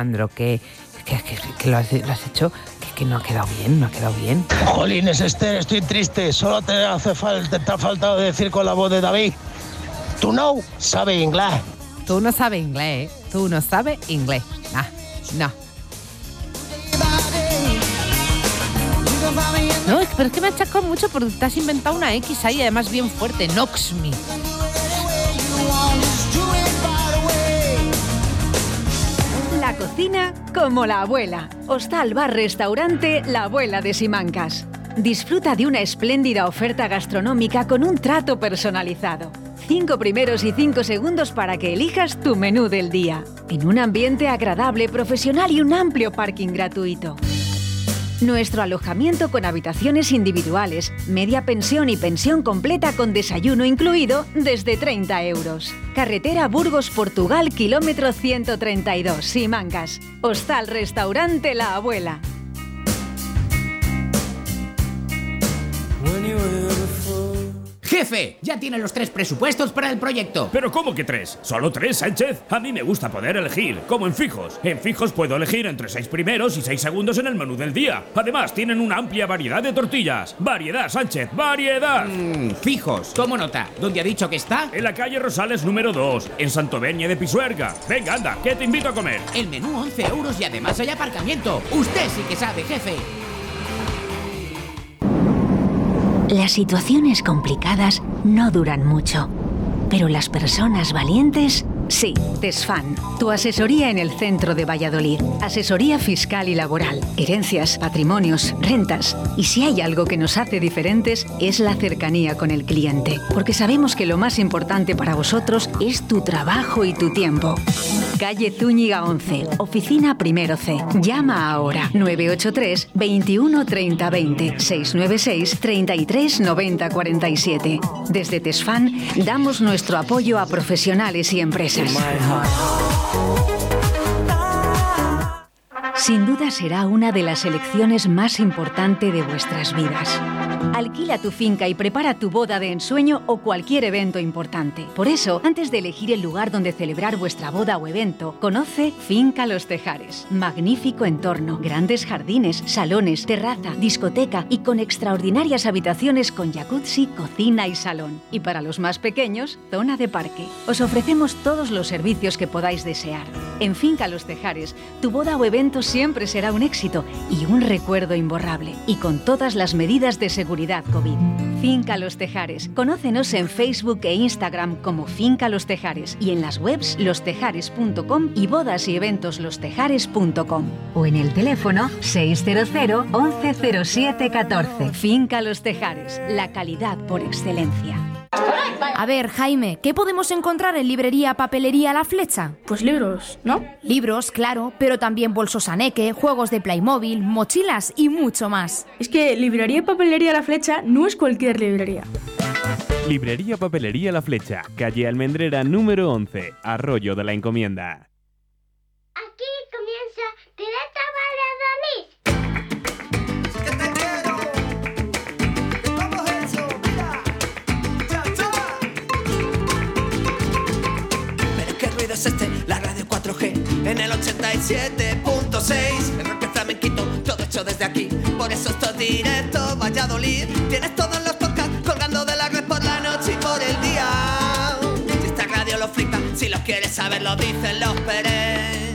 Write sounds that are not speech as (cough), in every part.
A ver, Jandro, que, que, lo, has, hecho, que, no ha quedado bien, no ha quedado bien. Jolines, Esther, estoy triste. Solo te hace falta, te ha faltado decir con la voz de David. Tú no sabes inglés. Tú no sabes inglés, ¿eh? Tú no sabes inglés. Ah, no. No, pero es que me achacado mucho porque te has inventado una X ahí, además bien fuerte, Noxme. Cocina como la abuela. Hostal Bar Restaurante La Abuela de Simancas. Disfruta de una espléndida oferta gastronómica con un trato personalizado. Cinco primeros y cinco segundos para que elijas tu menú del día. En un ambiente agradable, profesional y un amplio parking gratuito. Nuestro alojamiento con habitaciones individuales, media pensión y pensión completa con desayuno incluido desde 30 euros. Carretera Burgos, Portugal, kilómetro 132, Simancas. Hostal Restaurante La Abuela. Jefe, ya tiene los tres presupuestos para el proyecto. ¿Pero cómo que tres? ¿Solo tres, Sánchez? A mí me gusta poder elegir, como en fijos. En fijos puedo elegir entre seis primeros y seis segundos en el menú del día. Además, tienen una amplia variedad de tortillas. Variedad, Sánchez, variedad. Mmm, fijos. ¿Cómo nota? ¿Dónde ha dicho que está? En la calle Rosales número 2, en Santovenia de Pisuerga. Venga, anda, que te invito a comer. El menú 11 euros y además hay aparcamiento. Usted sí que sabe, jefe. Las situaciones complicadas no duran mucho, pero las personas valientes Sí, TESFAN, tu asesoría en el centro de Valladolid. Asesoría fiscal y laboral, herencias, patrimonios, rentas. Y si hay algo que nos hace diferentes es la cercanía con el cliente, porque sabemos que lo más importante para vosotros es tu trabajo y tu tiempo. Calle Zúñiga 11, oficina primero C. Llama ahora 983 21 30 20 696 33 90 47. Desde TESFAN damos nuestro apoyo a profesionales y empresas. Sin duda será una de las elecciones más importantes de vuestras vidas. Alquila tu finca y prepara tu boda de ensueño o cualquier evento importante. Por eso, antes de elegir el lugar donde celebrar vuestra boda o evento, conoce Finca Los Tejares. Magnífico entorno, grandes jardines, salones, terraza, discoteca y con extraordinarias habitaciones con jacuzzi, cocina y salón. Y para los más pequeños, zona de parque. Os ofrecemos todos los servicios que podáis desear. En Finca Los Tejares, tu boda o evento siempre será un éxito y un recuerdo imborrable. Y con todas las medidas de seguridad COVID. Finca Los Tejares. Conócenos en Facebook e Instagram como Finca Los Tejares y en las webs lostejares.com y bodas y eventos lostejares.com o en el teléfono 600 1107 14. Finca Los Tejares, la calidad por excelencia. A ver, Jaime, ¿qué podemos encontrar en librería Papelería La Flecha? Pues libros, ¿no? Libros, claro, pero también bolsos aneque, juegos de Playmobil, mochilas y mucho más. Es que librería Papelería La Flecha no es cualquier librería. Librería Papelería La Flecha, calle Almendrera número 11, Arroyo de la Encomienda. 97.6 El rock flamenquito, todo hecho desde aquí. Por eso estos directos, Valladolid. Tienes todos los podcasts colgando de la red por la noche y por el día. Si esta radio lo flipa, si los quieres saber lo dicen los Pérez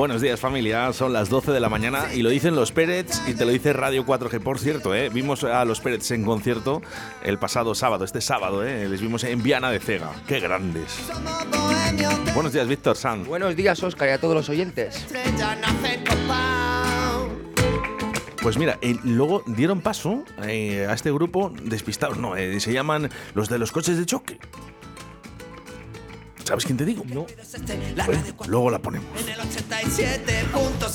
Buenos días familia, son las 12 de la mañana y lo dicen los Pérez y te lo dice Radio 4G. Por cierto, ¿eh? vimos a los Pérez en concierto el pasado sábado, este sábado, ¿eh? les vimos en Viana de Cega. ¡Qué grandes! Buenos días, Víctor San. Buenos días, Oscar, y a todos los oyentes. Pues mira, luego dieron paso eh, a este grupo despistados, no, eh, se llaman los de los coches de choque. ¿Sabes quién te digo? No. luego la ponemos.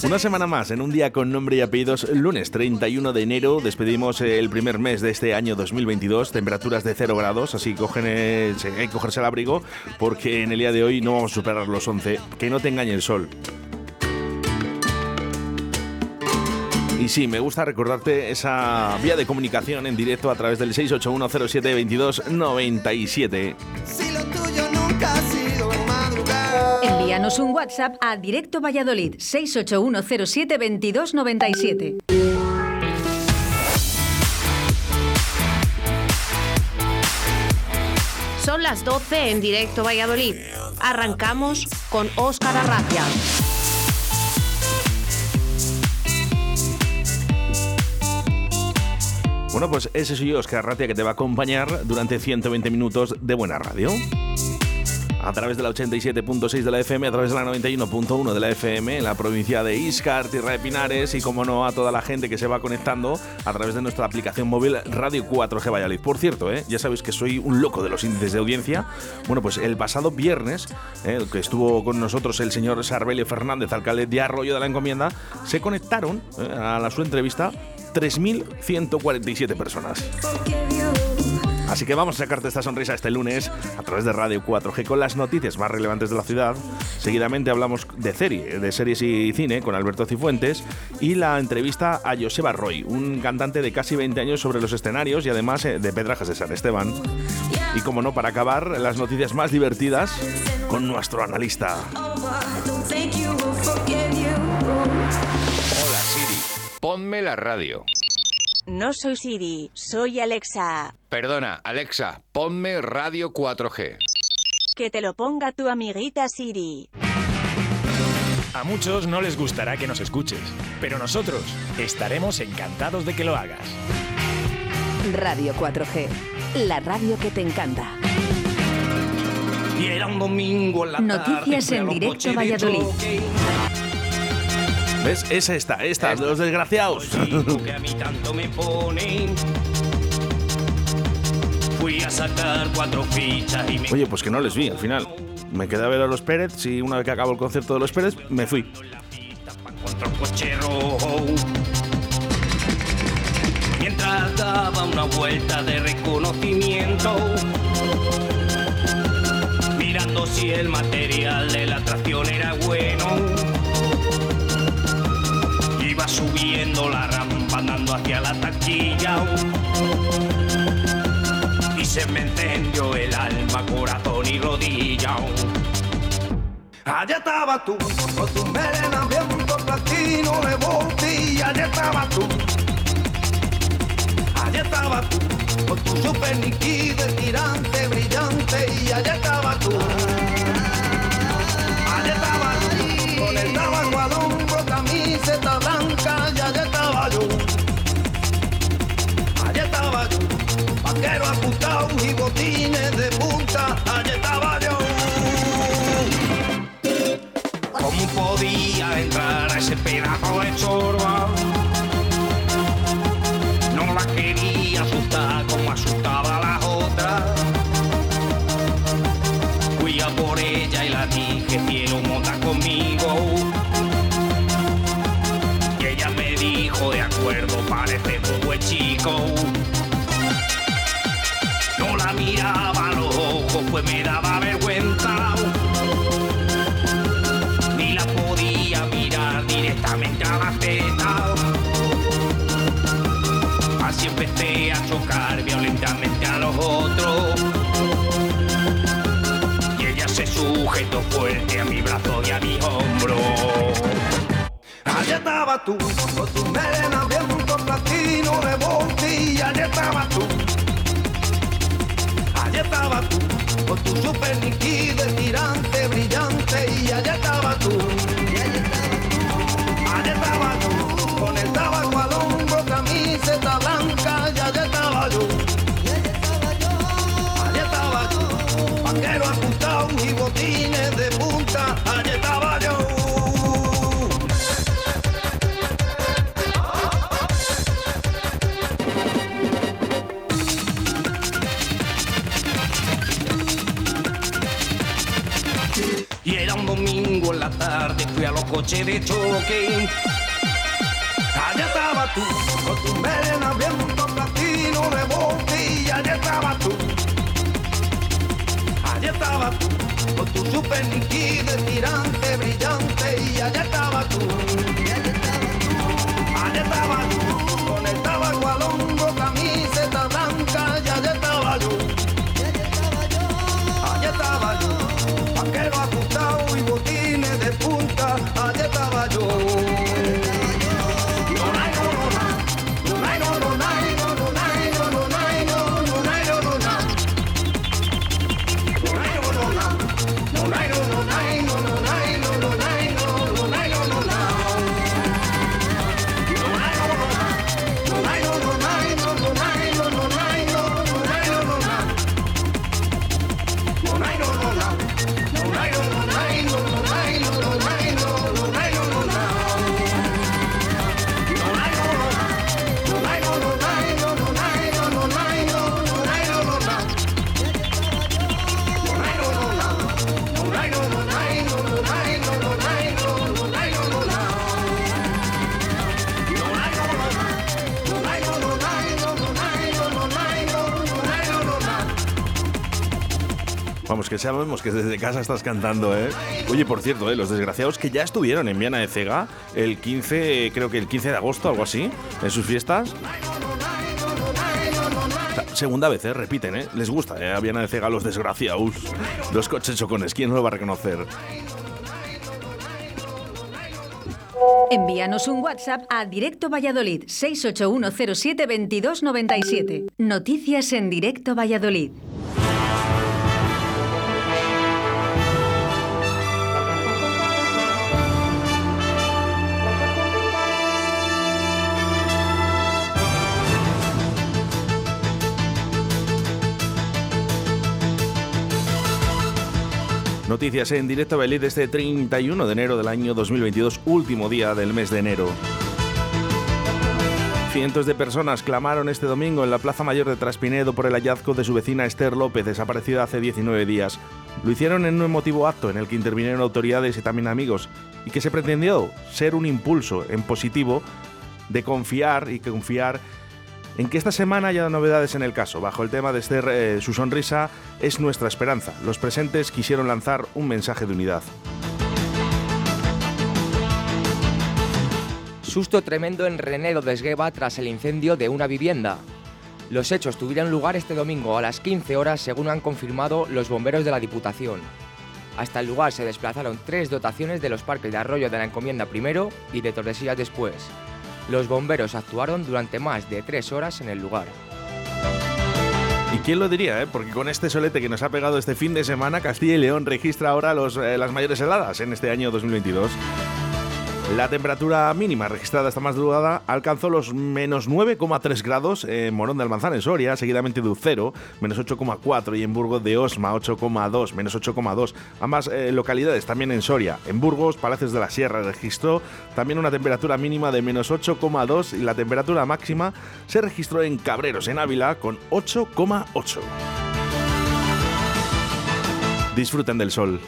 Una semana más, en un día con nombre y apellidos, lunes 31 de enero, despedimos el primer mes de este año 2022, temperaturas de 0 grados, así cogen hay que cogerse el abrigo, porque en el día de hoy no vamos a superar los 11. Que no te engañe el sol. Y sí, me gusta recordarte esa vía de comunicación en directo a través del 681072297. Si lo tuyo Envíanos un WhatsApp a Directo Valladolid 681072297. Son las 12 en Directo Valladolid. Arrancamos con Óscar Arracia. Bueno, pues ese soy yo, Oscar Ratia, que te va a acompañar durante 120 minutos de buena radio. A través de la 87.6 de la FM, a través de la 91.1 de la FM, en la provincia de Iscar, Tierra de Pinares y, como no, a toda la gente que se va conectando a través de nuestra aplicación móvil Radio 4G Valladolid. Por cierto, ¿eh? ya sabéis que soy un loco de los índices de audiencia. Bueno, pues el pasado viernes, ¿eh? que estuvo con nosotros el señor Sarbelio Fernández, alcalde de Arroyo de la Encomienda, se conectaron ¿eh? a su entrevista 3.147 personas. Así que vamos a sacarte esta sonrisa este lunes a través de Radio 4G con las noticias más relevantes de la ciudad. Seguidamente hablamos de serie, de series y cine con Alberto Cifuentes y la entrevista a Joseba Roy, un cantante de casi 20 años sobre los escenarios y además eh, de Pedrajas de San Esteban. Y como no, para acabar, las noticias más divertidas con nuestro analista. Hola Siri, ponme la radio. No soy Siri, soy Alexa. Perdona, Alexa, ponme Radio 4G. Que te lo ponga tu amiguita Siri. A muchos no les gustará que nos escuches, pero nosotros estaremos encantados de que lo hagas. Radio 4G, la radio que te encanta. Y era un domingo en la Noticias tarde, en directo Valladolid. ¿Ves? Es esta, esta, de los desgraciados. que a mí tanto me ponen. Fui a sacar cuatro fichas y me Oye, pues que no les vi al final. Me quedé a ver a los Pérez y una vez que acabó el concierto de los Pérez, me fui. Mientras daba una vuelta de reconocimiento. Mirando si el material de la tracción era bueno. La taquilla. Y se me encendió el alma, corazón y rodilla. Allá estaba tú, con tu melena viento platino de botella. Allá estaba tú. Allá estaba tú, con tu super níquido, tirante, brillante. Y allá estaba tú. Allá estaba tú, con el tabaco al hombro, camiseta vaquero ajustado y botines de punta. Allá estaba yo. ¿Cómo podía entrar a ese pedazo de chorba? No la quería asustar como asustaba a las otras. Fui a por ella y la dije, quiero montar conmigo. Y ella me dijo, de acuerdo, parece un buen chico. Pues me daba vergüenza ni la podía mirar directamente a la teta. Así empecé a chocar violentamente a los otros. Y ella se sujetó fuerte a mi brazo y a mi hombro. Allá estaba tú, con tu melena viento platino de botella. Allá estaba tú. Allá estaba tú, con tu super níquido, tirante, brillante. Y allá estaba tú. Allá estaba tú, con el tabaco al hombro, camiseta blanca. Y allá estaba yo. Allá estaba yo, vaquero ajustado y botines de punta. Fui a los coches de choque. Allá estaba tú, con tu melena viento platino de botella. Allá estaba tú. Allá estaba tú, con tu super níquido, tirante, brillante. Y allá estaba tú. Allá allá estaba yo, con el tabaco al hongo, camiseta blanca, y allá estaba yo. Allá estaba yo, vaquero sabemos que desde casa estás cantando, ¿eh? Oye, por cierto, ¿eh? los desgraciados que ya estuvieron en Viana de Cega el 15, creo que el 15 de agosto, algo así, en sus fiestas. Segunda vez, ¿eh? Repiten, ¿eh? Les gusta, ¿eh? A Viana de Cega los desgraciados. Los coches chocones, ¿quién no lo va a reconocer? Envíanos un WhatsApp a Directo Valladolid 681072297. Noticias en Directo Valladolid. Noticias en directo Belid este 31 de enero del año 2022, último día del mes de enero. Cientos de personas clamaron este domingo en la Plaza Mayor de Traspinedo por el hallazgo de su vecina Esther López, desaparecida hace 19 días. Lo hicieron en un emotivo acto en el que intervinieron autoridades y también amigos, y que se pretendió ser un impulso en positivo de confiar y confiar en que esta semana haya novedades en el caso. Bajo el tema de Esther, eh, su sonrisa es nuestra esperanza. Los presentes quisieron lanzar un mensaje de unidad. Susto tremendo en Renedo de Esgueva tras el incendio de una vivienda. Los hechos tuvieron lugar este domingo a las 15 horas según han confirmado los bomberos de la Diputación. Hasta el lugar se desplazaron tres dotaciones de los parques de Arroyo de la Encomienda primero y de Tordesillas después. Los bomberos actuaron durante más de tres horas en el lugar. ¿Y quién lo diría, eh? Porque con este solete que nos ha pegado este fin de semana, Castilla y León registra ahora los, eh, las mayores heladas en este año 2022. La temperatura mínima registrada esta madrugada alcanzó los menos 9,3 grados en Morón de Almanzán, en Soria, seguidamente de Ucero, menos 8,4 y en Burgos de Osma, 8,2, menos 8,2. Ambas eh, localidades también en Soria. En Burgos, Palacios de la Sierra registró también una temperatura mínima de menos 8,2 y la temperatura máxima se registró en Cabreros, en Ávila, con 8,8. Disfruten del sol.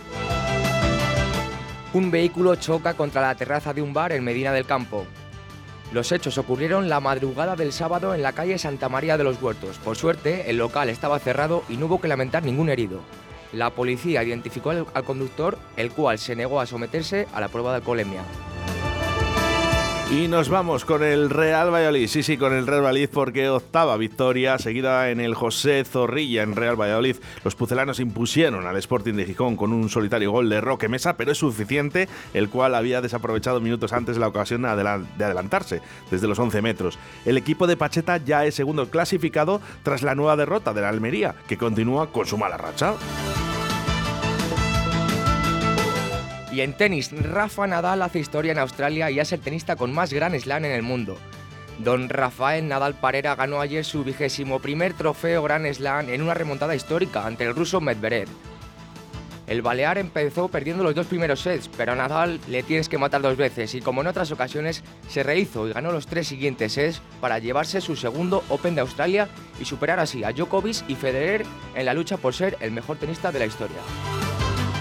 Un vehículo choca contra la terraza de un bar en Medina del Campo. Los hechos ocurrieron la madrugada del sábado en la calle Santa María de los Huertos. Por suerte, el local estaba cerrado y no hubo que lamentar ningún herido. La policía identificó al, conductor, el cual se negó a someterse a la prueba de alcoholemia. Y nos vamos con el Real Valladolid. Sí, sí, con el Real Valladolid porque octava victoria seguida en el José Zorrilla en Real Valladolid. Los pucelanos impusieron al Sporting de Gijón con un solitario gol de Roque Mesa, pero es suficiente, el cual había desaprovechado minutos antes la ocasión de adelantarse desde los 11 metros. El equipo de Pacheta ya es segundo clasificado tras la nueva derrota de la Almería, que continúa con su mala racha. Y en tenis, Rafa Nadal hace historia en Australia y es el tenista con más Grand Slam en el mundo. Don Rafael Nadal Parera ganó ayer su vigésimo primer trofeo Grand Slam en una remontada histórica ante el ruso Medvedev. El balear empezó perdiendo los dos primeros sets, pero a Nadal le tienes que matar dos veces y como en otras ocasiones se rehizo y ganó los tres siguientes sets para llevarse su segundo Open de Australia y superar así a Djokovic y Federer en la lucha por ser el mejor tenista de la historia.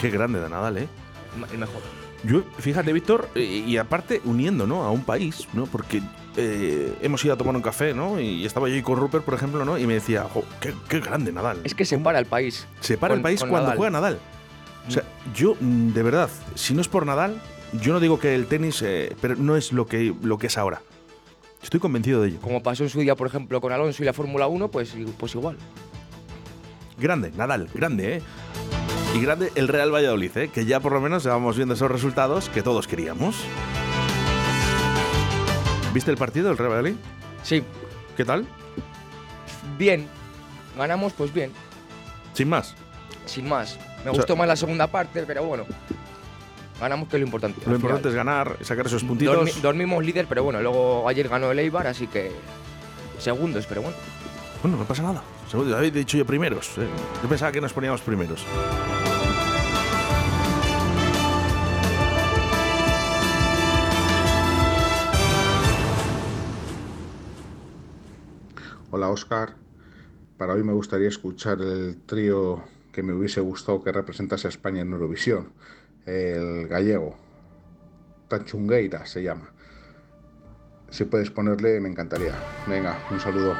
Qué grande de Nadal, ¿eh? Mejor. Yo, fíjate, Víctor, y, y aparte uniendo, ¿no? A un país, ¿no? Porque eh, hemos ido a tomar un café, ¿no? Y estaba yo ahí con Rupert, por ejemplo, ¿no? Y me decía, qué, qué grande Nadal. Es que separa el país. Separa con- el país cuando Nadal. juega Nadal. O sea, yo, mm, de verdad, si no es por Nadal, yo no digo que el tenis, eh, pero no es lo que, lo que es ahora. Estoy convencido de ello. Como pasó en su día, por ejemplo, con Alonso y la Fórmula 1, pues, pues igual. Grande, Nadal, grande, ¿eh? Y grande el Real Valladolid, ¿eh? que ya por lo menos vamos viendo esos resultados que todos queríamos. ¿Viste el partido del Real Valladolid? Sí. ¿Qué tal? Bien. Ganamos, pues bien. Sin más. Sin más. Me O sea- gustó más la segunda parte, pero bueno. Ganamos, que es lo importante. Lo importante final. es ganar, sacar esos puntitos. Dormi- dormimos líder, pero bueno, luego ayer ganó el Eibar, así que segundos, pero bueno. Bueno, no pasa nada. Seguro, habéis dicho yo primeros. ¿eh? Yo pensaba que nos poníamos primeros. Hola Oscar, para hoy me gustaría escuchar el trío que me hubiese gustado que representase a España en Eurovisión, el gallego, Tachungueira se llama. Si puedes ponerle me encantaría. Venga, un saludo.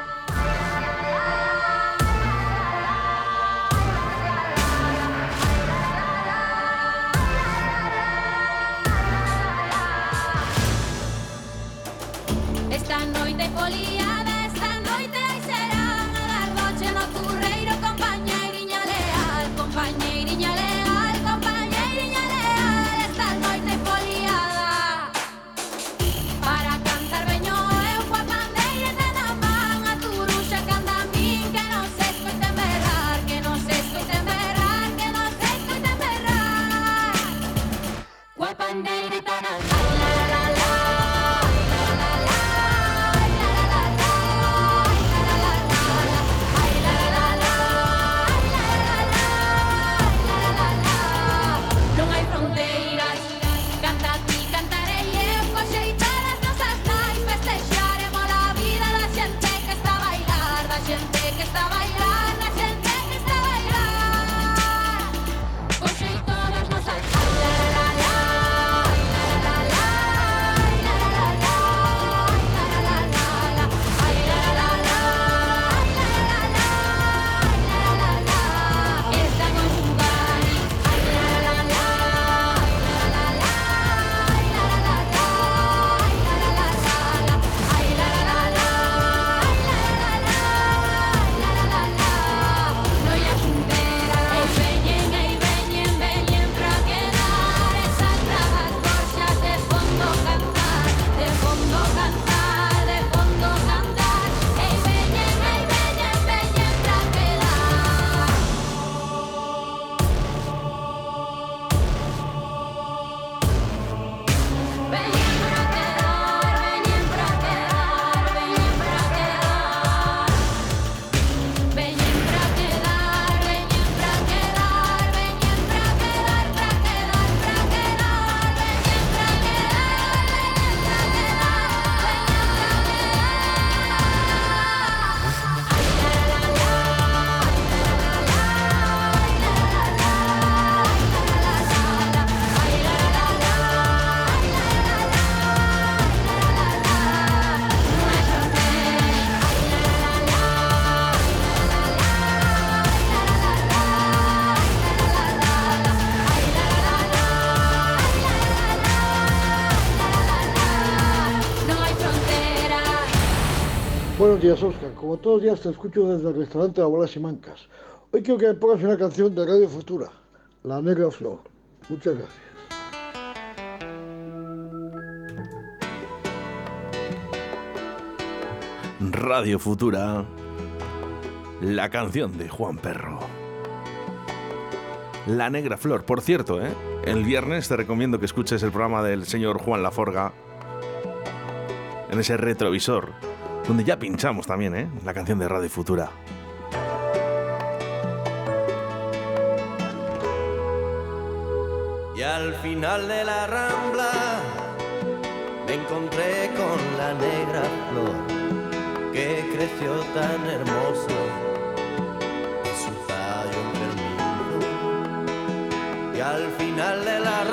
Buenos días, Oscar. Como todos los días te escucho desde el restaurante Abuelas y Mancas. Hoy quiero que me pongas una canción de Radio Futura, La Negra Flor. Muchas gracias. Radio Futura. La canción de Juan Perro. La Negra Flor. Por cierto, ¿eh? el viernes te recomiendo que escuches el programa del señor Juan Laforga en ese retrovisor, donde ya pinchamos también ¿eh? la canción de Radio Futura. Y al final de la rambla me encontré con la negra flor que creció tan hermosa en su tallo enfermizo. Y al final de la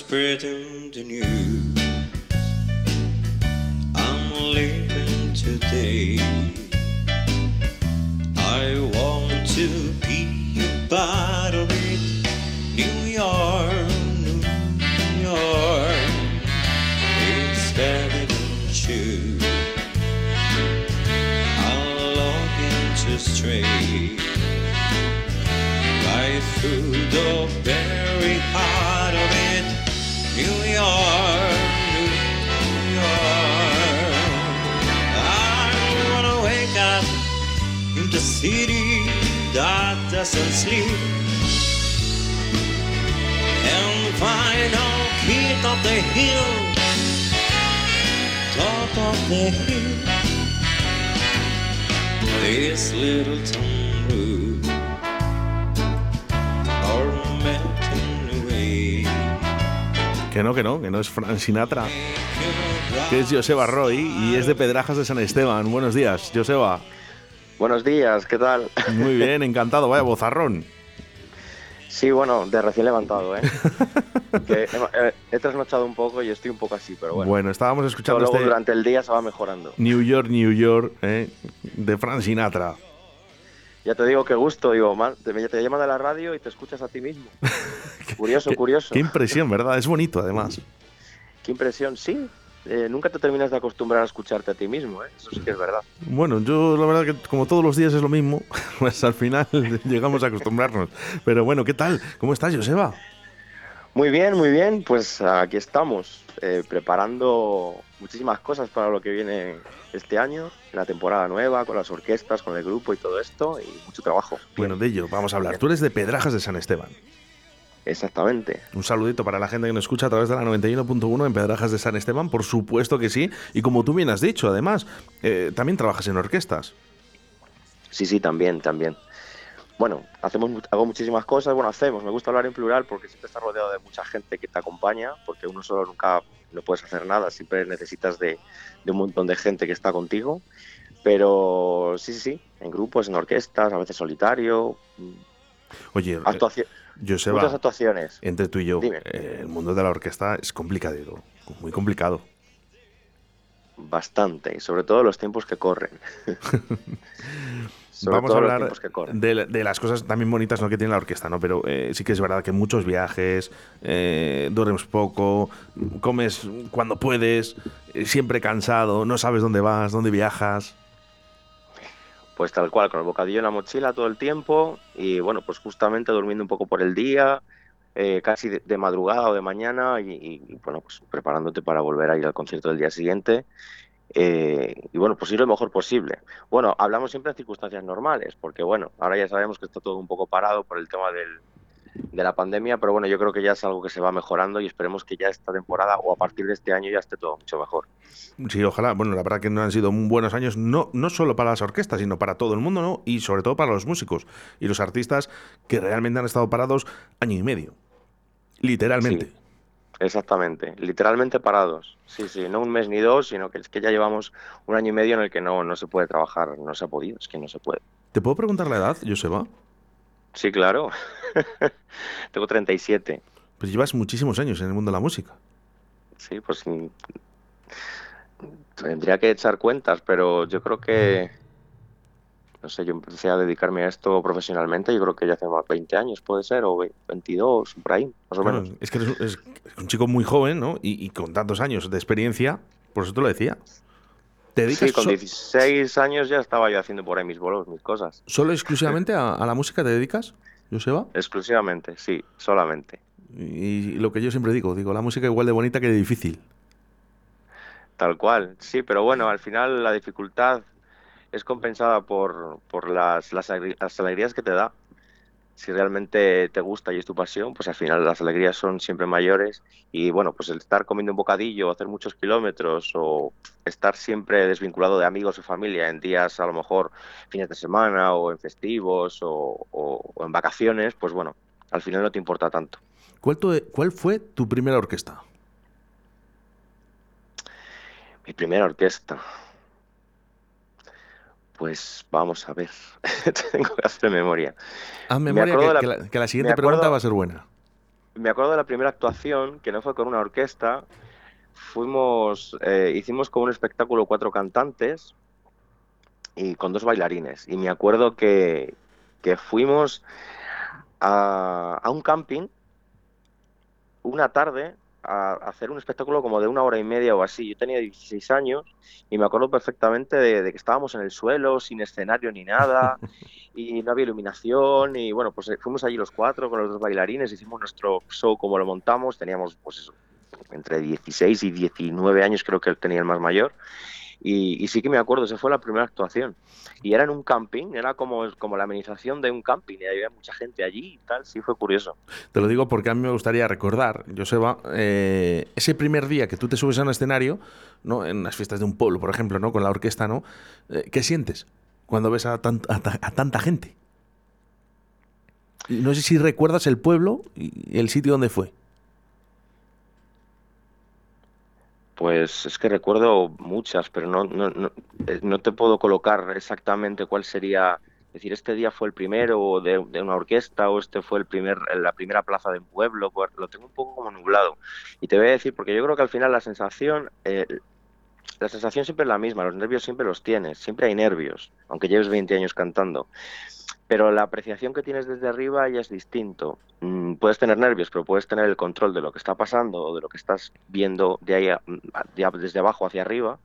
spreading the news. I'm leaving today. Es Frank Sinatra. Que es Joseba Roy y es de Pedrajas de San Esteban. Buenos días, Joseba. Buenos días, ¿qué tal? Muy (laughs) bien, encantado, vaya bozarrón. Sí, bueno, de recién levantado, ¿eh? (laughs) que he, he- trasnochado un poco y estoy un poco así, pero bueno. Bueno, estábamos escuchando Luego este durante el día se va mejorando. New York, New York, ¿eh? de Frank Sinatra. Ya te digo qué gusto, digo, man, te, te llaman de la radio y te escuchas a ti mismo. (laughs) curioso, curioso. Qué impresión, ¿verdad? Es bonito, además. Qué impresión, sí. Eh, nunca te terminas de acostumbrar a escucharte a ti mismo, ¿eh? Eso sí que es verdad. Bueno, yo la verdad que como todos los días es lo mismo, (laughs) pues al final (laughs) llegamos a acostumbrarnos. Pero bueno, ¿qué tal? ¿Cómo estás, Joseba? Muy bien, muy bien. Pues aquí estamos, eh, preparando muchísimas cosas para lo que viene este año, la temporada nueva, con las orquestas, con el grupo y todo esto, y mucho trabajo. Bueno, de ello vamos a hablar. Tú eres de Pedrajas de San Esteban. Exactamente. Un saludito para la gente que nos escucha a través de la 91.1 en Pedrajas de San Esteban, por supuesto que sí. Y como tú bien has dicho, además, eh, también trabajas en orquestas. Sí, sí, también, también. Bueno, hacemos, hago muchísimas cosas, bueno, hacemos, me gusta hablar en plural porque siempre estás rodeado de mucha gente que te acompaña, porque uno solo nunca no puedes hacer nada, siempre necesitas de, de un montón de gente que está contigo. Pero sí, sí, sí, en grupos, en orquestas, a veces solitario, Oye, eh, actuaci- Joseba, muchas actuaciones. entre tú y yo, eh, el mundo de la orquesta es complicado, muy complicado. Bastante, y sobre todo los tiempos que corren. (laughs) Sobre Vamos a hablar de, de las cosas también bonitas ¿no? que tiene la orquesta, ¿no? Pero eh, sí que es verdad que muchos viajes, eh, duermes poco, comes cuando puedes, eh, siempre cansado, no sabes dónde vas, dónde viajas. Pues tal cual, con el bocadillo en la mochila todo el tiempo y bueno, pues justamente durmiendo un poco por el día, eh, casi de, madrugada o de mañana y, y, bueno, pues preparándote para volver a ir al concierto del día siguiente eh, y bueno, pues ir lo mejor posible. Bueno, hablamos siempre en circunstancias normales porque bueno, ahora ya sabemos que está todo un poco parado por el tema del, de la pandemia, pero bueno, yo creo que ya es algo que se va mejorando y esperemos que ya esta temporada o a partir de este año ya esté todo mucho mejor. Sí, ojalá. Bueno, la verdad que no han sido muy buenos años, no, no solo para las orquestas, sino para todo el mundo, ¿no? Y sobre todo para los músicos y los artistas que realmente han estado parados año y medio. Literalmente. Exactamente, literalmente parados. Sí, sí, no un mes ni dos, sino que es que ya llevamos un año y medio en el que no, no se puede trabajar, no se ha podido, es que no se puede. ¿Te puedo preguntar la edad, Joseba? Sí, claro. (laughs) Tengo 37. Pues llevas muchísimos años en el mundo de la música. Sí, pues tendría que echar cuentas, pero yo creo que, no sé, yo empecé a dedicarme a esto profesionalmente, yo creo que ya hace más 20 años, puede ser, o ve- 22, por ahí, más o Claro, menos. es que eres, un- es un chico muy joven, ¿no? Y, y con tantos años de experiencia, por eso te lo decía. ¿Te dedicas Sí, con so- 16 años ya estaba yo haciendo por ahí mis bolos, mis cosas. solo exclusivamente a, a la música te dedicas, Joseba? Exclusivamente, sí, solamente. Y lo que yo siempre digo, digo, la música igual de bonita que de difícil. Tal cual, sí, pero bueno, al final la dificultad es compensada por, por las, las alegrías que te da. Si realmente te gusta y es tu pasión, pues al final las alegrías son siempre mayores. Y bueno, pues el estar comiendo un bocadillo, hacer muchos kilómetros o estar siempre desvinculado de amigos o familia en días a lo mejor fines de semana o en festivos o, o- o en vacaciones, pues bueno, al final no te importa tanto. ¿Cuál, tu- cuál fue tu primera orquesta? Mi primera orquesta. Pues vamos a ver. (laughs) Tengo que hacer memoria. Haz Me memoria acuerdo que, la, que la siguiente me acuerdo- pregunta va a ser buena. Me acuerdo de la primera actuación, que no fue con una orquesta. Fuimos, eh, hicimos con un espectáculo cuatro cantantes y con dos bailarines. Y me acuerdo que, que fuimos a, a un camping una tarde a hacer un espectáculo como de una hora y media o así. Yo tenía 16 años y me acuerdo perfectamente de, de que estábamos en el suelo, sin escenario ni nada, (laughs) y no había iluminación. Y bueno, pues eh, fuimos allí los cuatro con los dos bailarines, hicimos nuestro show como lo montamos. Teníamos, pues eso, entre 16 y 19 años, creo que tenía el más mayor. Y, y sí que me acuerdo, esa fue la primera actuación. Y era en un camping, era como, como la amenización de un camping, y había mucha gente allí y tal, sí fue curioso. Te lo digo porque a mí me gustaría recordar, Joseba, eh, ese primer día que tú te subes a un escenario, ¿no? en las fiestas de un pueblo, por ejemplo, ¿no? con la orquesta, ¿no? Eh, ¿qué sientes cuando ves a, tant- a a tanta gente? No sé si recuerdas el pueblo y el sitio donde fue. Pues es que recuerdo muchas, pero no, no, no, eh, no te puedo colocar exactamente cuál sería, es decir, este día fue el primero de, una orquesta o este fue el primer, la primera plaza de un pueblo, pues lo tengo un poco como nublado. Y te voy a decir, porque yo creo que al final la sensación, eh, la sensación siempre es la misma, los nervios siempre los tienes, siempre hay nervios, aunque lleves 20 años cantando. Pero la apreciación que tienes desde arriba ya es distinto. Mm, puedes tener nervios, pero puedes tener el control de lo que está pasando o de lo que estás viendo de ahí a- de a- desde abajo hacia arriba.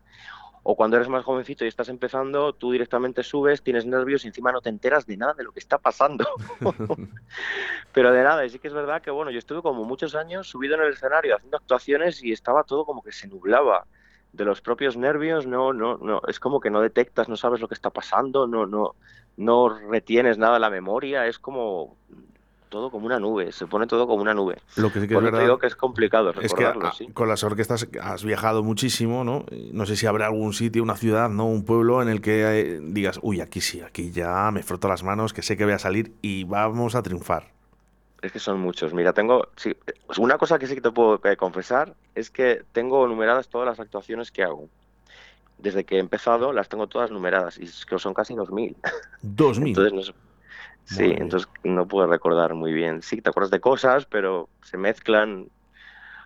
O cuando eres más jovencito y estás empezando, tú directamente subes, tienes nervios y encima no te enteras de nada de lo que está pasando. (laughs) Pero de nada, y sí que es verdad que bueno, yo estuve como muchos años subido en el escenario haciendo actuaciones y estaba todo como que se nublaba de los propios nervios, no, no, no, es como que no detectas, no sabes lo que está pasando, no, no, no retienes nada en la memoria, es como todo como una nube, se pone todo como una nube. Lo que sí que Por es eso te digo que es complicado es que recordarlo, sí. con las orquestas has viajado muchísimo, ¿no? No sé si habrá algún sitio, una ciudad, ¿no? Un pueblo en el que eh, digas, uy, aquí sí, aquí ya me froto las manos, que sé que voy a salir y vamos a triunfar. Es que son muchos. Mira, tengo. Sí, una cosa que sí que te puedo eh, confesar es que tengo numeradas todas las actuaciones que hago. Desde que he empezado, las tengo todas numeradas y es que son casi 2.000. ¿Dos mil? Entonces, no Sí, entonces no puedo recordar muy bien. Sí, te acuerdas de cosas, pero se mezclan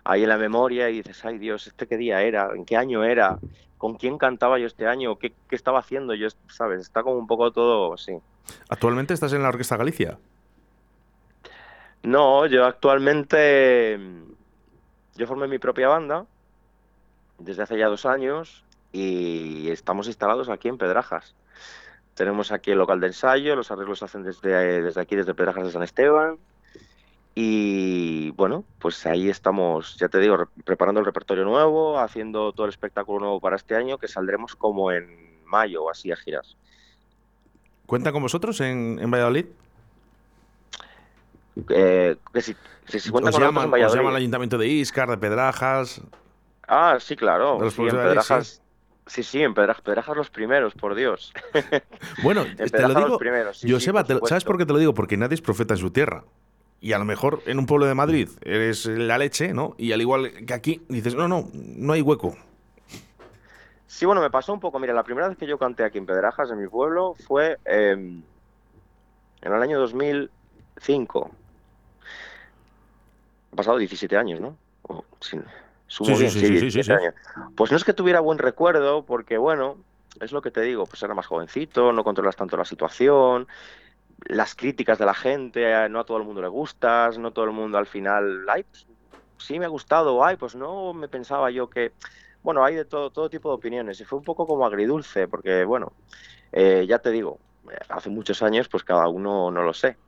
ahí en la memoria y dices, ay Dios, ¿este qué día era? ¿En qué año era? ¿Con quién cantaba yo este año? ¿Qué, qué estaba haciendo yo? ¿Sabes? Está como un poco todo, sí. ¿Actualmente estás en la Orquesta Galicia? No, yo actualmente mm, yo formé mi propia banda desde hace ya dos años y estamos instalados aquí en Pedrajas. Tenemos aquí el local de ensayo, los arreglos se hacen desde, desde aquí, desde Pedrajas de San Esteban. Y bueno, pues ahí estamos, ya te digo, re- preparando el repertorio nuevo, haciendo todo el espectáculo nuevo para este año, que saldremos como en mayo o así a giras. ¿Cuenta con vosotros en, en Valladolid? Eh, que si, si, si cuentan ¿Os con nosotros llaman, en os Valladolid. llama el Ayuntamiento de Iscar, de Pedrajas? Ah, sí, claro. De los Sí, en Pedrajas. Sí, sí, en Pedrajas, Pedrajas los primeros, por Dios. (laughs) Bueno, En te lo los digo, primeros, sí, sí, Joseba, por te lo- ¿sabes por qué te lo digo? Porque nadie es profeta en su tierra. Y a lo mejor en un pueblo de Madrid eres la leche, ¿no? Y al igual que aquí dices, no, no, no hay hueco. Sí, bueno, me pasó un poco. Mira, la primera vez que yo canté aquí en Pedrajas, en mi pueblo, fue eh, en el año 2005. Pasado 17 años, ¿no? O, sí, sumo Sí, sí, bien, sí, sí, sí, sí, 17 sí. años. Pues no es que tuviera buen recuerdo, porque bueno, es lo que te digo, pues era más jovencito, no controlas tanto la situación, las críticas de la gente, eh, no a todo el mundo le gustas, no todo el mundo al final, ay, pues, sí me ha gustado, ay, pues no me pensaba yo que, bueno, hay de todo, todo tipo de opiniones y fue un poco como agridulce, porque bueno, eh, ya te digo, eh, hace muchos años, pues cada uno no lo sé.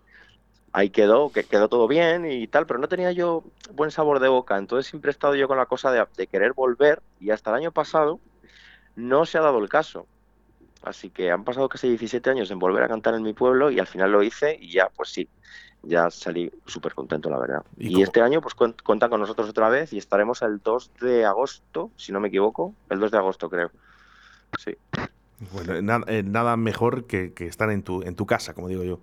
Ahí quedó, que quedó todo bien y tal, pero no tenía yo buen sabor de boca, entonces siempre he estado yo con la cosa de, de querer volver y hasta el año pasado no se ha dado el caso. Así que han pasado casi 17 años en volver a cantar en mi pueblo y al final lo hice y ya, pues sí, ya salí súper contento, la verdad. ¿Y este año pues cuen- cuentan con nosotros otra vez y estaremos el 2 de agosto, si no me equivoco, el 2 de agosto creo. Sí. Bueno, na- eh, nada mejor que, que estar en tu, en tu casa, como digo yo.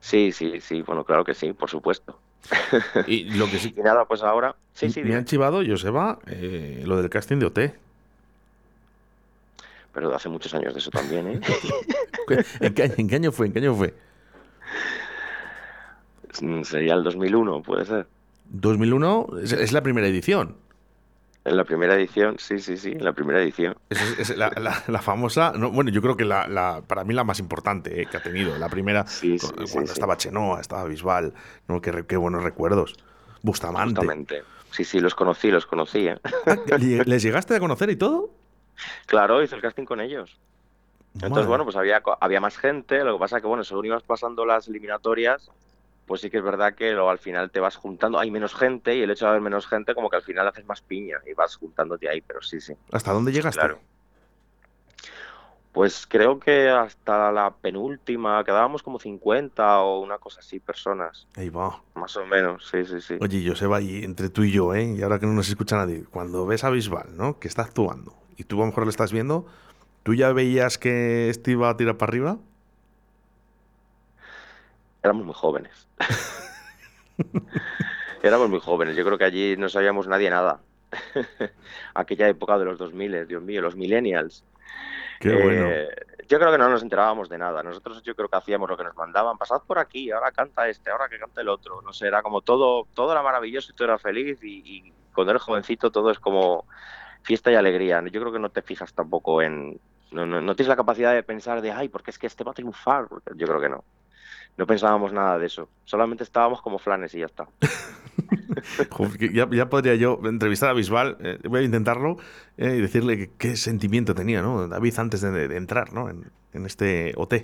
Sí, sí, sí, bueno, claro que sí, por supuesto. (laughs) Y lo que sí. Y nada, pues ahora, sí, sí, me han chivado, Joseba, eh, lo del casting de OT. pero hace muchos años de eso también, ¿eh? (laughs) ¿En qué, año- en qué año fue? ¿En qué año fue? Mm, Sería el 2001, puede ser. 2001 es, es la primera edición. En la primera edición, sí, sí, sí, en la primera edición. Es, es la, la- la famosa, no, bueno, yo creo que la, la- para mí la más importante eh, que ha tenido. La primera, cu- cuando estaba Chenoa, estaba Bisbal, ¿no? qué, qué buenos recuerdos. Bustamante. Justamente. Sí, sí, los conocí, los conocí, ¿eh? ¿Le- ¿Les llegaste a conocer y todo? Claro, hice el casting con ellos. Entonces, Madre. bueno, pues había, había más gente, lo que pasa que, bueno, según ibas pasando las eliminatorias, pues sí que es verdad que luego al final te vas juntando, hay menos gente y el hecho de haber menos gente como que al final haces más piña y vas juntándote ahí, pero sí, sí. ¿Hasta dónde llegaste? Claro. Pues creo que hasta la penúltima quedábamos como 50 o una cosa así personas. Ahí va. Más o menos, sí, sí, sí. Oye, Joseba, y entre tú y yo, ¿eh? Y ahora que no nos escucha nadie, cuando ves a Bisbal, ¿no? Que está actuando, y tú a lo mejor le estás viendo, ¿tú ya veías que este iba a tirar para arriba? Éramos muy jóvenes. (laughs) Éramos muy jóvenes. Yo creo que allí no sabíamos nadie nada. (laughs) Aquella época de los 2000, Dios mío, los millennials. Qué bueno. Eh, yo creo que no nos enterábamos de nada. Nosotros yo creo que hacíamos lo que nos mandaban. Pasad por aquí, ahora canta este, ahora que canta el otro. No sé, era como todo, todo era maravilloso y todo era feliz. Y, y cuando eres jovencito todo es como fiesta y alegría. Yo creo que no te fijas tampoco en... No, no, no tienes la capacidad de pensar de, ay, porque es que este va a triunfar. Yo creo que no. No pensábamos nada de eso. Solamente estábamos como flanes y ya está. (laughs) Ya, ya podría yo entrevistar a Bisbal, eh, voy a intentarlo, eh, y decirle que- qué sentimiento tenía, ¿no? David antes de, de entrar, ¿no? En, en este OT.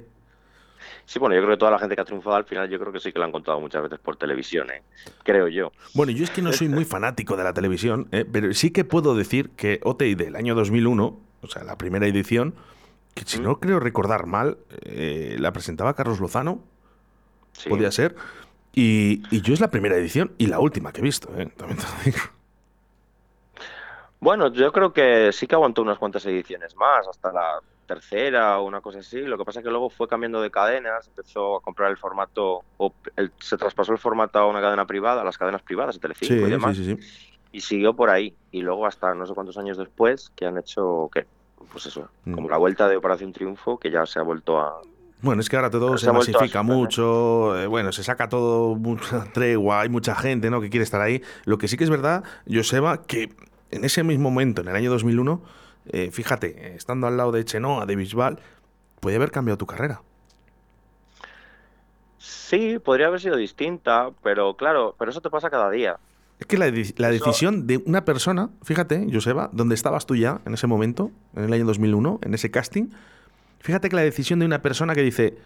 Sí, bueno, yo creo que toda la gente que ha triunfado al final, yo creo que sí que lo han contado muchas veces por televisión, ¿eh? creo yo. Bueno, yo es que no soy muy fanático de la televisión, ¿eh? pero sí que puedo decir que OT del año 2001, o sea, la primera edición, que si no creo recordar mal, eh, la presentaba Carlos Lozano, podía ser, y, y yo es la primera edición y la última que he visto, ¿eh? También te lo digo. Bueno, yo creo que sí que aguantó unas cuantas ediciones más, hasta la tercera o una cosa así. Lo que pasa es que luego fue cambiando de cadenas, empezó a comprar el formato, o el- se traspasó el formato a una cadena privada, a las cadenas privadas de Telecinco Sí, y demás. sí, sí, sí. Y siguió por ahí. Y luego hasta no sé cuántos años después que han hecho, ¿qué? Pues eso, Mm. como la vuelta de Operación Triunfo, que ya se ha vuelto a... Bueno, es que ahora todo Pero se masifica mucho, eh, bueno, se saca todo mucha tregua, hay mucha gente ¿no? que quiere estar ahí. Lo que sí que es verdad, Joseba, que en ese mismo momento, en el año 2001, eh, fíjate, estando al lado de Chenoa, de Bisbal, puede haber cambiado tu carrera. Sí, podría haber sido distinta, pero claro, pero eso te pasa cada día. Es que la decisión de una persona, fíjate, Joseba, donde estabas tú ya en ese momento, en el año 2001, en ese casting, fíjate que la decisión de una persona que dice,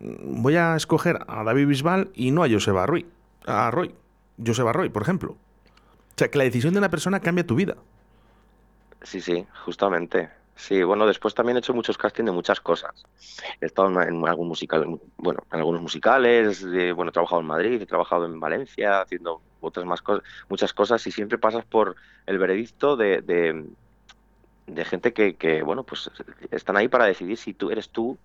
"Mm, voy a escoger a David Bisbal y no a Joseba Roy, a Roy, Joseba Roy, por ejemplo. O sea, que la decisión de una persona cambia tu vida. Sí, sí, justamente. Sí, bueno, después también he hecho muchos castings de muchas cosas. He estado en, algún musical, bueno, en algunos musicales, eh, bueno, he trabajado en Madrid, he trabajado en Valencia, haciendo otras más cosas, muchas cosas, y siempre pasas por el veredicto de, de gente que, que, bueno, pues están ahí para decidir si tú eres tú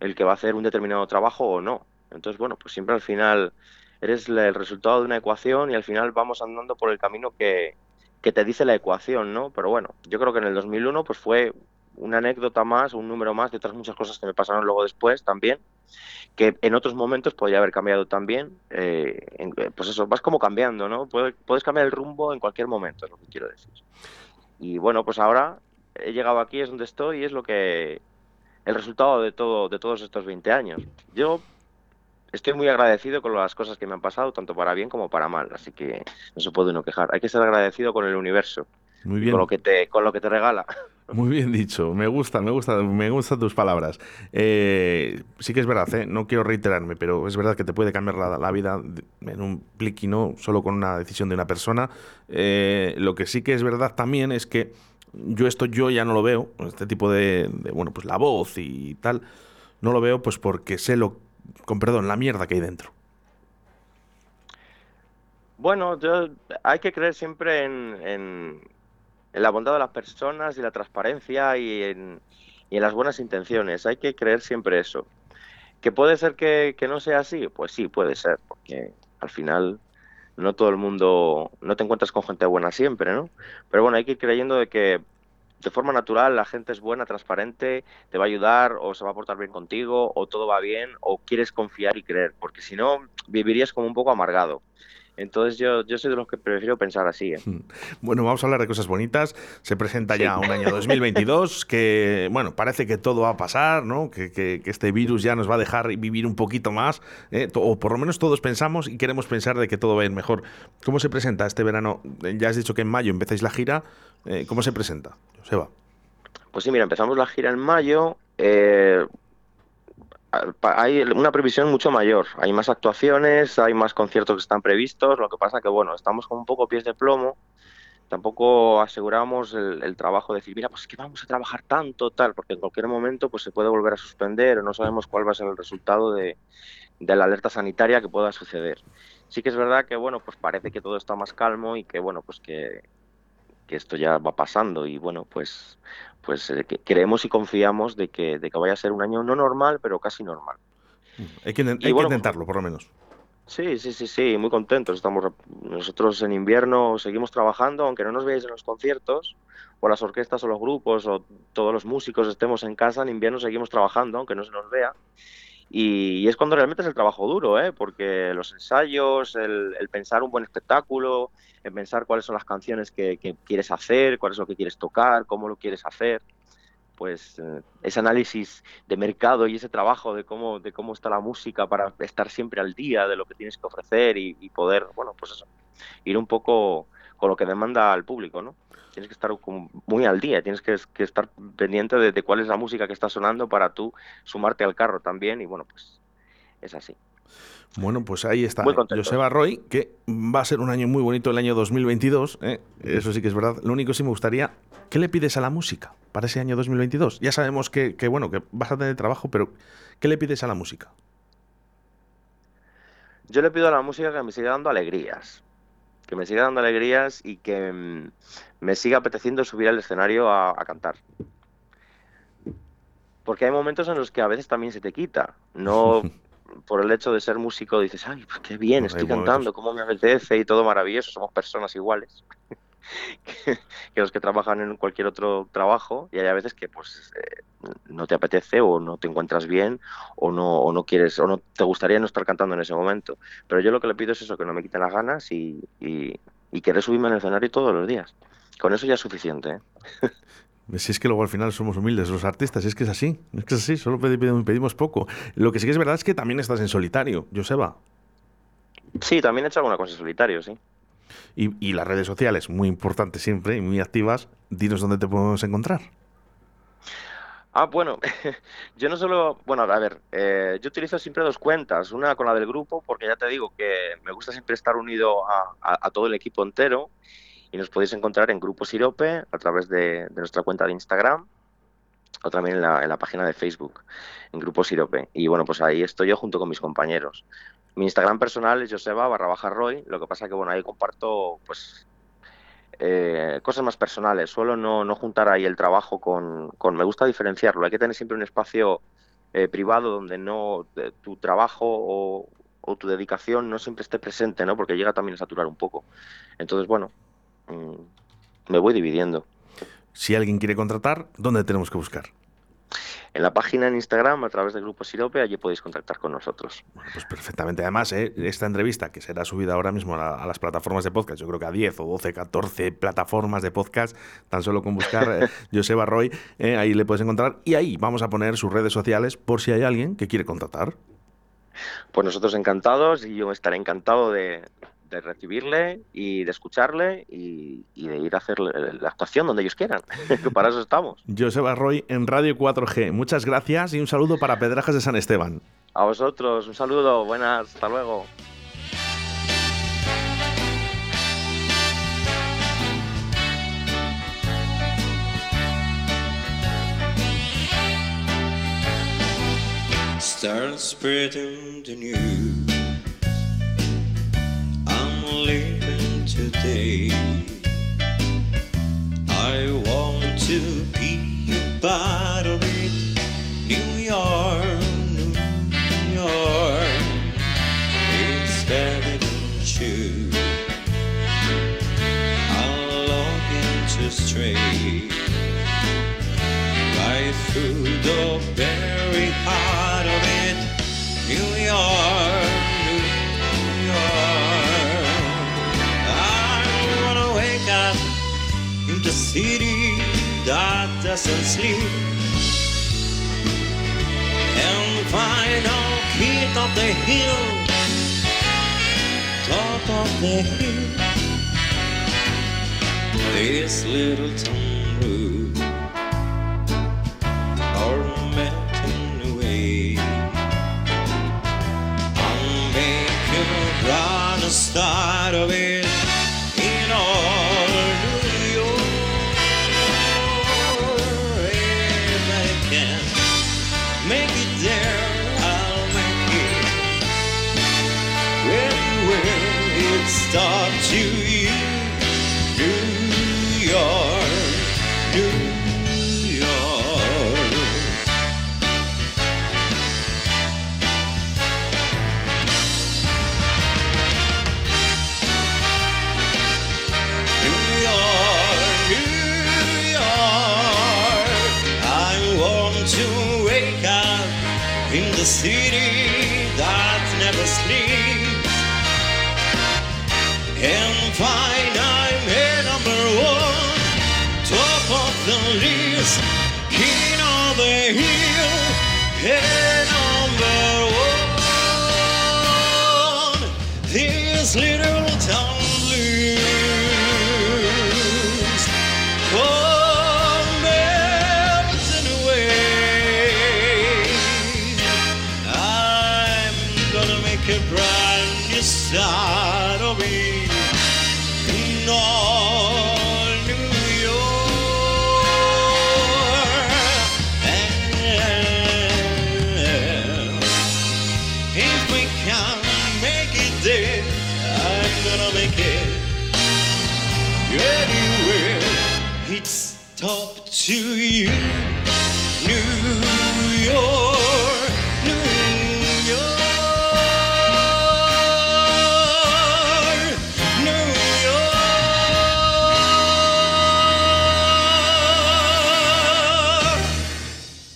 el que va a hacer un determinado trabajo o no. Entonces, bueno, pues siempre al final eres el resultado de una ecuación y al final vamos andando por el camino que, que te dice la ecuación, ¿no? Pero bueno, yo creo que en el 2001 pues fue una anécdota más, un número más de otras muchas cosas que me pasaron luego después también, que en otros momentos podría haber cambiado también. eh, pues eso, vas como cambiando, ¿no? Puede- puedes cambiar el rumbo en cualquier momento, es lo que quiero decir. Y bueno, pues ahora he llegado aquí, es donde estoy y es lo que el resultado de todo de todos estos 20 años. Yo estoy muy agradecido con las cosas que me han pasado, tanto para bien como para mal, así que no se puede uno quejar. Hay que ser agradecido con el universo, Muy bien. con lo que te con lo que te regala. Muy bien dicho, me gusta, me gusta, me gustan tus palabras. Eh, sí que es verdad, ¿eh? no quiero reiterarme, pero es verdad que te puede cambiar la, la vida en un plic y no solo con una decisión de una persona. Eh, lo que sí que es verdad también es que yo esto yo ya no lo veo, este tipo de, bueno, pues la voz y tal, no lo veo pues porque sé lo, con perdón, la mierda que hay dentro. Bueno, yo, hay que creer siempre en, en, la bondad de las personas y la transparencia y en, y en las buenas intenciones. Hay que creer siempre eso. ¿Que puede ser que no sea así? Pues sí, puede ser, porque al final no todo el mundo, no te encuentras con gente buena siempre, ¿no? Pero bueno, hay que ir creyendo de que de forma natural la gente es buena, transparente, te va a ayudar o se va a portar bien contigo o todo va bien o quieres confiar y creer, porque si no vivirías como un poco amargado. Entonces yo, yo soy de los que prefiero pensar así. ¿eh? (laughs) Bueno, vamos a hablar de cosas bonitas. Se presenta ya un año 2022 (laughs) que, bueno, parece que todo va a pasar, ¿no? Que, que- que este virus ya nos va a dejar vivir un poquito más, ¿eh? O por lo menos todos pensamos y queremos pensar de que todo va a ir mejor. ¿Cómo se presenta este verano? Eh, Ya has dicho que en mayo empezáis la gira. ¿Cómo se presenta? Joseba. Pues sí, mira, empezamos la gira en mayo. eh, hay una previsión mucho mayor. Hay más actuaciones, hay más conciertos que están previstos. Lo que pasa que, bueno, estamos con un poco pies de plomo tampoco aseguramos el, trabajo de decir, mira, pues es que vamos a trabajar tanto, tal, porque en cualquier momento pues se puede volver a suspender o no sabemos cuál va a ser el resultado de la alerta sanitaria que pueda suceder. Sí que es verdad que, bueno, pues parece que todo está más calmo y que, bueno, pues que, que esto ya va pasando y, bueno, pues, pues eh, creemos y confiamos de que, de que vaya a ser un año no normal, pero casi normal. Hay que, hay que bueno, intentarlo, por lo menos. Sí, sí, sí, sí, muy contentos. Estamos nosotros en invierno seguimos trabajando, aunque no nos veáis en los conciertos, o las orquestas o los grupos o todos los músicos estemos en casa, en invierno seguimos trabajando, aunque no se nos vea. Y, es cuando realmente es el trabajo duro, ¿eh? porque los ensayos, el, el pensar un buen espectáculo, el pensar cuáles son las canciones que, que quieres hacer, cuál es lo que quieres tocar, cómo lo quieres hacer pues eh, ese análisis de mercado y ese trabajo de cómo de cómo está la música para estar siempre al día de lo que tienes que ofrecer y, y poder bueno pues eso ir un poco con lo que demanda al público no tienes que estar como muy al día tienes que, que estar pendiente de, de cuál es la música que está sonando para tú sumarte al carro también y bueno pues es así Bueno, pues ahí está. Joseba Roy, que va a ser un año muy bonito el año 2022. ¿eh? Eso sí que es verdad. Lo único sí me gustaría, ¿qué le pides a la música para ese año 2022? Ya sabemos que, que, bueno, que vas a tener trabajo, pero ¿qué le pides a la música? yo le pido a la música que me siga dando alegrías que me siga dando alegrías y que mm, me siga apeteciendo subir al escenario a, a cantar. Porque hay momentos en los que a veces también se te quita no (laughs) por el hecho de ser músico dices, ay, pues qué bien, estoy cantando, cómo me apetece y todo maravilloso, somos personas iguales (laughs) (laughs) que, que los que trabajan en cualquier otro trabajo y hay a veces que pues eh, no te apetece o no te encuentras bien o no, o no quieres o no te gustaría no estar cantando en ese momento. Pero yo lo que le pido es eso, que no me quiten las ganas y, y, y querer subirme al escenario todos los días. Con eso ya es suficiente. ¿eh? (laughs) Si es que luego al final somos humildes los artistas, es que es así, es que es así, solo pedi- pedimos, pedimos poco. Lo que sí que es verdad es que también estás en solitario, Joseba. Sí, también he hecho alguna cosa en solitario, sí. Y, y las redes sociales, muy importantes siempre y muy activas. Dinos dónde te podemos encontrar. Ah, bueno, (laughs) yo no solo, bueno, a ver, eh, yo utilizo siempre dos cuentas, una con la del grupo, porque ya te digo que me gusta siempre estar unido a, todo el equipo entero, y nos podéis encontrar en Grupo Sirope a través de, de nuestra cuenta de Instagram, o también en la, en la página de Facebook, en Grupo Sirope. Y bueno, pues ahí estoy yo junto con mis compañeros. Mi Instagram personal es Joseba barra baja Roy, lo que pasa que bueno, ahí comparto pues eh, cosas más personales. Suelo no, no juntar ahí el trabajo con, con- Me gusta diferenciarlo. Hay que tener siempre un espacio eh, privado donde no eh, tu trabajo o, o tu dedicación no siempre esté presente, ¿no? Porque llega también a saturar un poco. Entonces, bueno, mm, me voy dividiendo. Si alguien quiere contratar, ¿dónde tenemos que buscar? En la página en Instagram, a través del Grupo Sirope, allí podéis contactar con nosotros. Pues perfectamente. Además, ¿eh? esta entrevista que será subida ahora mismo a las plataformas de podcast, yo creo que a 10 o 12, 14 plataformas de podcast, tan solo con buscar eh, (laughs) Joseba Roy, eh, ahí le puedes encontrar. Y ahí vamos a poner sus redes sociales por si hay alguien que quiere contratar. Pues nosotros encantados y yo estaré encantado de, de recibirle y de escucharle y, y de ir a hacer la la actuación donde ellos quieran. (laughs) que para eso estamos. Joseba Roy en Radio 4G. Muchas gracias y un saludo para Pedrajas de San Esteban. A vosotros, un saludo, buenas, hasta luego. Start spreading the news. Today. I want to be a part of it. New York, New York. It's better than you. I'm longing to stray right through the very city that doesn't sleep and find a kid of the hill, top of the hill. This little town road